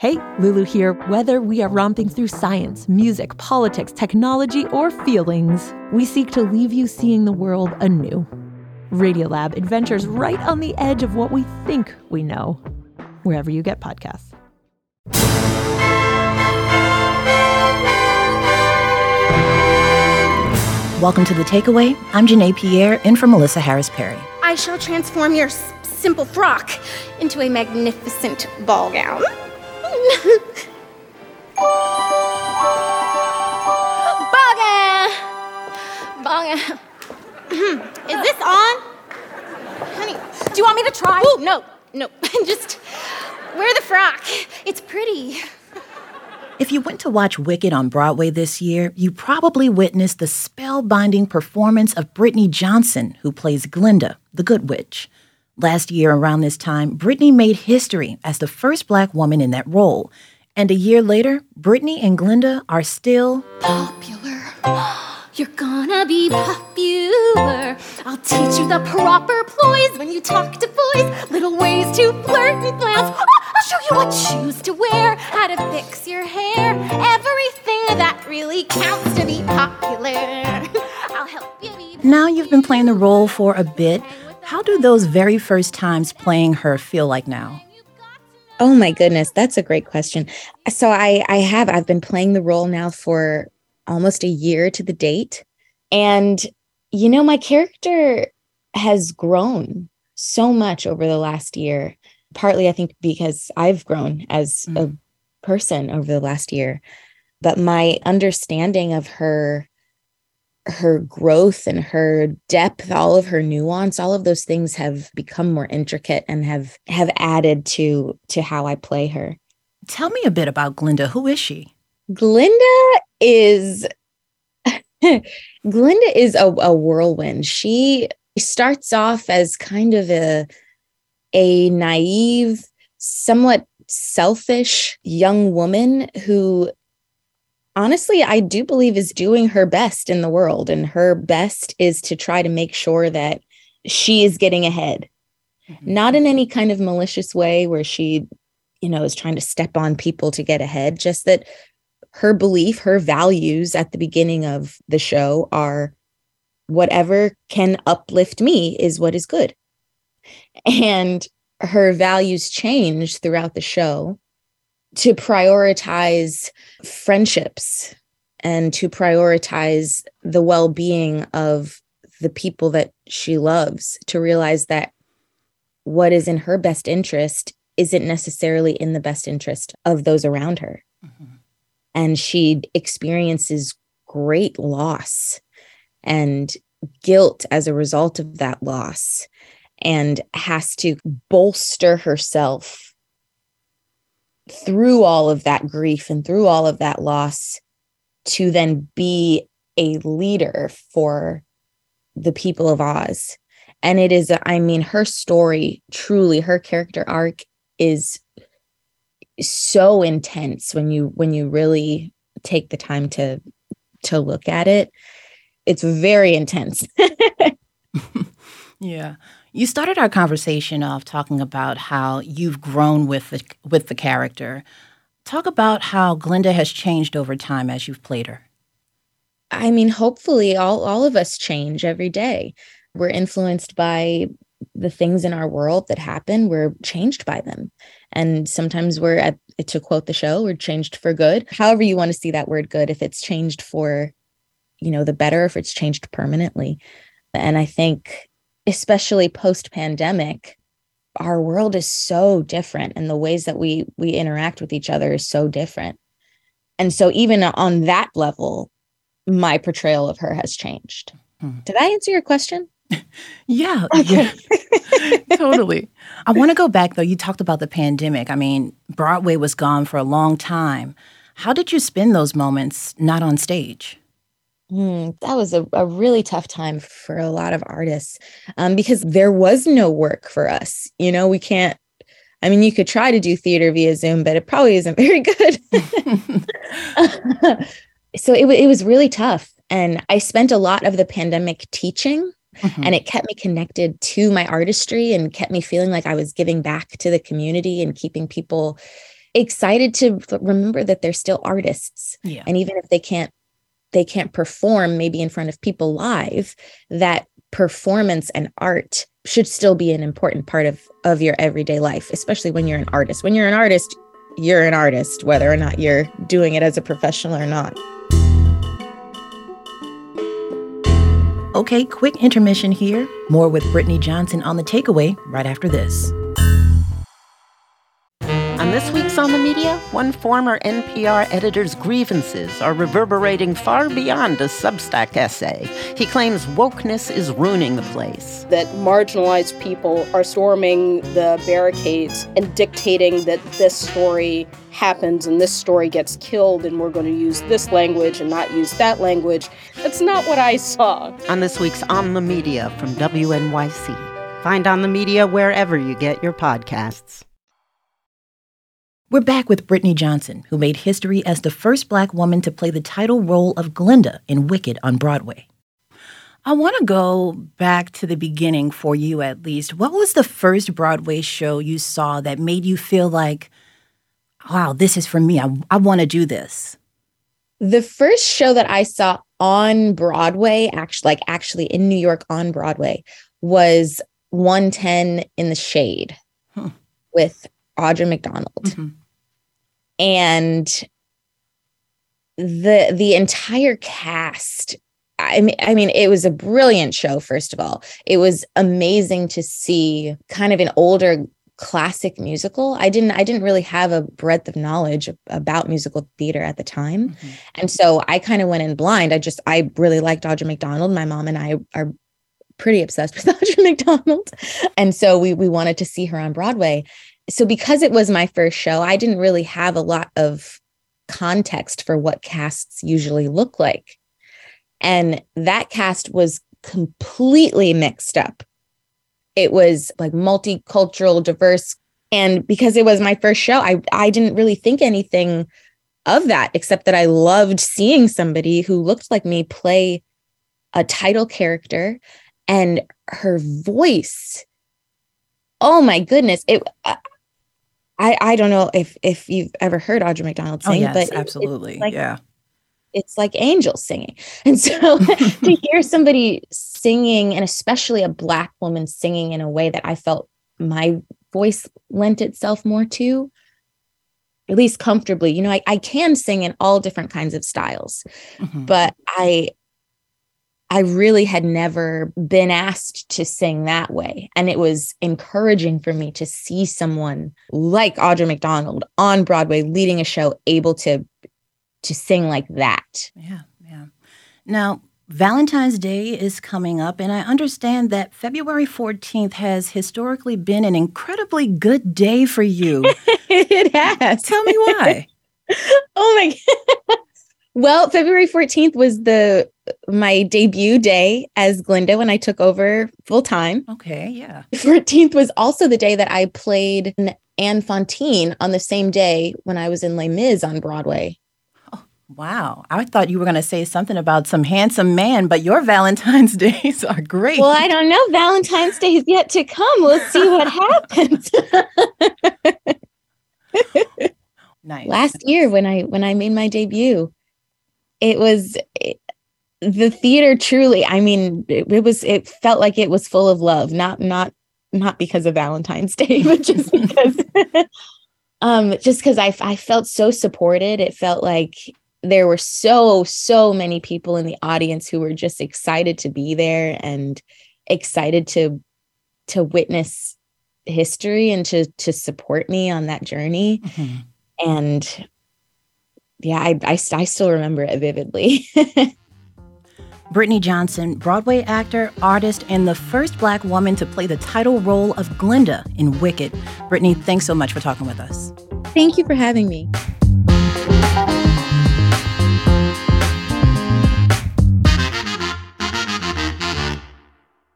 Hey, Lulu here. Whether we are romping through science, music, politics, technology, or feelings, we seek to leave you seeing the world anew. Radiolab adventures right on the edge of what we think we know, wherever you get podcasts. Welcome to The Takeaway. I'm Janae Pierre, in for Melissa Harris Perry. I shall transform your s- simple frock into a magnificent ball gown. Ball gown. Is this on? Honey, do you want me to try? No, no. Just wear the frock. It's pretty. If you went to watch Wicked on Broadway this year, you probably witnessed the spellbinding performance of Brittany Johnson, who plays Glinda, the Good Witch. Last year, around this time, Brittany made history as the first black woman in that role. And a year later, Brittany and Glinda are still Popular. You're gonna be popular. I'll teach you the proper ploys when you talk to boys. Little ways to flirt and glance. I'll show you what shoes to wear, how to fix your hair. Everything that really counts to be popular. I'll help you be. Now you've been playing the role for a bit. Do those very first times playing her feel like now? Oh my goodness, that's a great question. So I I have I've been playing the role now for almost a year to the date and you know my character has grown so much over the last year. Partly I think because I've grown as mm. a person over the last year, but my understanding of her her growth and her depth all of her nuance all of those things have become more intricate and have have added to to how i play her Tell me a bit about Glinda. Who is she? glinda is glinda is a, a whirlwind she starts off as kind of a a naive somewhat selfish young woman who honestly, I do believe is doing her best in the world. And her best is to try to make sure that she is getting ahead, mm-hmm. not in any kind of malicious way where she, you know, is trying to step on people to get ahead, just that her belief, her values at the beginning of the show are whatever can uplift me is what is good. And her values change throughout the show to prioritize friendships and to prioritize the well-being of the people that she loves to realize that what is in her best interest isn't necessarily in the best interest of those around her. Mm-hmm. And she experiences great loss and guilt as a result of that loss and has to bolster herself through all of that grief and through all of that loss to then be a leader for the people of Oz. And it is, I mean, her story truly, her character arc is so intense when you when you really take the time to to look at it. It's very intense. Yeah. You started our conversation off talking about how you've grown with the with the character. Talk about how Glinda has changed over time as you've played her. I mean, hopefully all all of us change every day. We're influenced by the things in our world that happen, we're changed by them. And sometimes we're at to quote the show, we're changed for good. However you want to see that word good, if it's changed for, you know, the better, if it's changed permanently. And I think especially post pandemic, our world is so different and the ways that we we interact with each other is so different. And so even on that level, my portrayal of her has changed. Hmm. Did I answer your question? Yeah, yeah. totally. I want to go back though. You talked about the pandemic. I mean, Broadway was gone for a long time. How did you spend those moments not on stage? Hmm, that was a, a really tough time for a lot of artists um, because there was no work for us. You know, we can't, I mean, you could try to do theater via Zoom, but it probably isn't very good. so it, it was really tough. And I spent a lot of the pandemic teaching Mhm. and it kept me connected to my artistry and kept me feeling like I was giving back to the community and keeping people excited to remember that they're still artists. Yeah. And even if they can't they can't perform maybe in front of people live, that performance and art should still be an important part of of your everyday life, especially when you're an artist. When you're an artist, you're an artist whether or not you're doing it as a professional or not. Okay, quick intermission here. More with Brittany Johnson on the takeaway right after this. On this week's On the Media, one former NPR editor's grievances are reverberating far beyond a Substack essay. He claims wokeness is ruining the place. That marginalized people are storming the barricades and dictating that this story happens and this story gets killed and we're going to use this language and not use that language. That's not what I saw. On this week's On the Media from WNYC. Find On the Media wherever you get your podcasts. We're back with Brittany Johnson, who made history as the first black woman to play the title role of Glinda in Wicked on Broadway. I want to go back to the beginning for you at least. What was the first Broadway show you saw that made you feel like, wow, this is for me? I, I want to do this? The first show that I saw on Broadway, actually, like actually in New York on Broadway, was 110 in the Shade Hmm. with Audra McDonald. Mhm. and the the entire cast I mean, I mean, it was a brilliant show. First of all, it was amazing to see kind of an older classic musical. I didn't, I didn't really have a breadth of knowledge about musical theater at the time, Mhm. and so I kind of went in blind. I just, I really liked Audra McDonald. My mom and I are pretty obsessed with Audra McDonald, and so we we wanted to see her on Broadway. So because it was my first show, I didn't really have a lot of context for what casts usually look like. And that cast was completely mixed up. It was like multicultural, diverse. And because it was my first show, I, I didn't really think anything of that, except that I loved seeing somebody who looked like me play a title character and her voice. Oh my goodness. It, uh, I, I don't know if if you've ever heard Audra McDonald Oh, sing, yes, but it- it's absolutely. like yeah. it's like angels singing. And so to hear somebody singing, and especially a Black woman singing in a way that I felt my voice lent itself more to, at least comfortably, you know, I, I can sing in all different kinds of styles, Mhm. but I. I really had never been asked to sing that way. And it was encouraging for me to see someone like Audra McDonald on Broadway leading a show able to to sing like that. Yeah, yeah. Now, Valentine's Day is coming up, and I understand that February 14th has historically been an incredibly good day for you. it has. Tell me why. oh my god. well, February 14th was the my debut day as Glinda when I took over full time. Okay, yeah. 14th was also the day that I played Fantine on the same day when I was in Les Mis on Broadway. Oh, wow. I thought you were going to say something about some handsome man, but your Valentine's days are great. Well, I don't know. Valentine's Day is yet to come. We'll see what happens. nice. last year when i when i made my debut it was it- the theater truly i mean it, it was it felt like it was full of love not not not because of valentine's day but just because um just because I, I felt so supported. It felt like there were so so many people in the audience who were just excited to be there and excited to to witness history and to to support me on that journey. Mhm. and yeah I, I i still remember it vividly Brittany Johnson, Broadway actor, artist, and the first black woman to play the title role of Glinda in Wicked. Brittany, thanks so much for talking with us. thank you for having me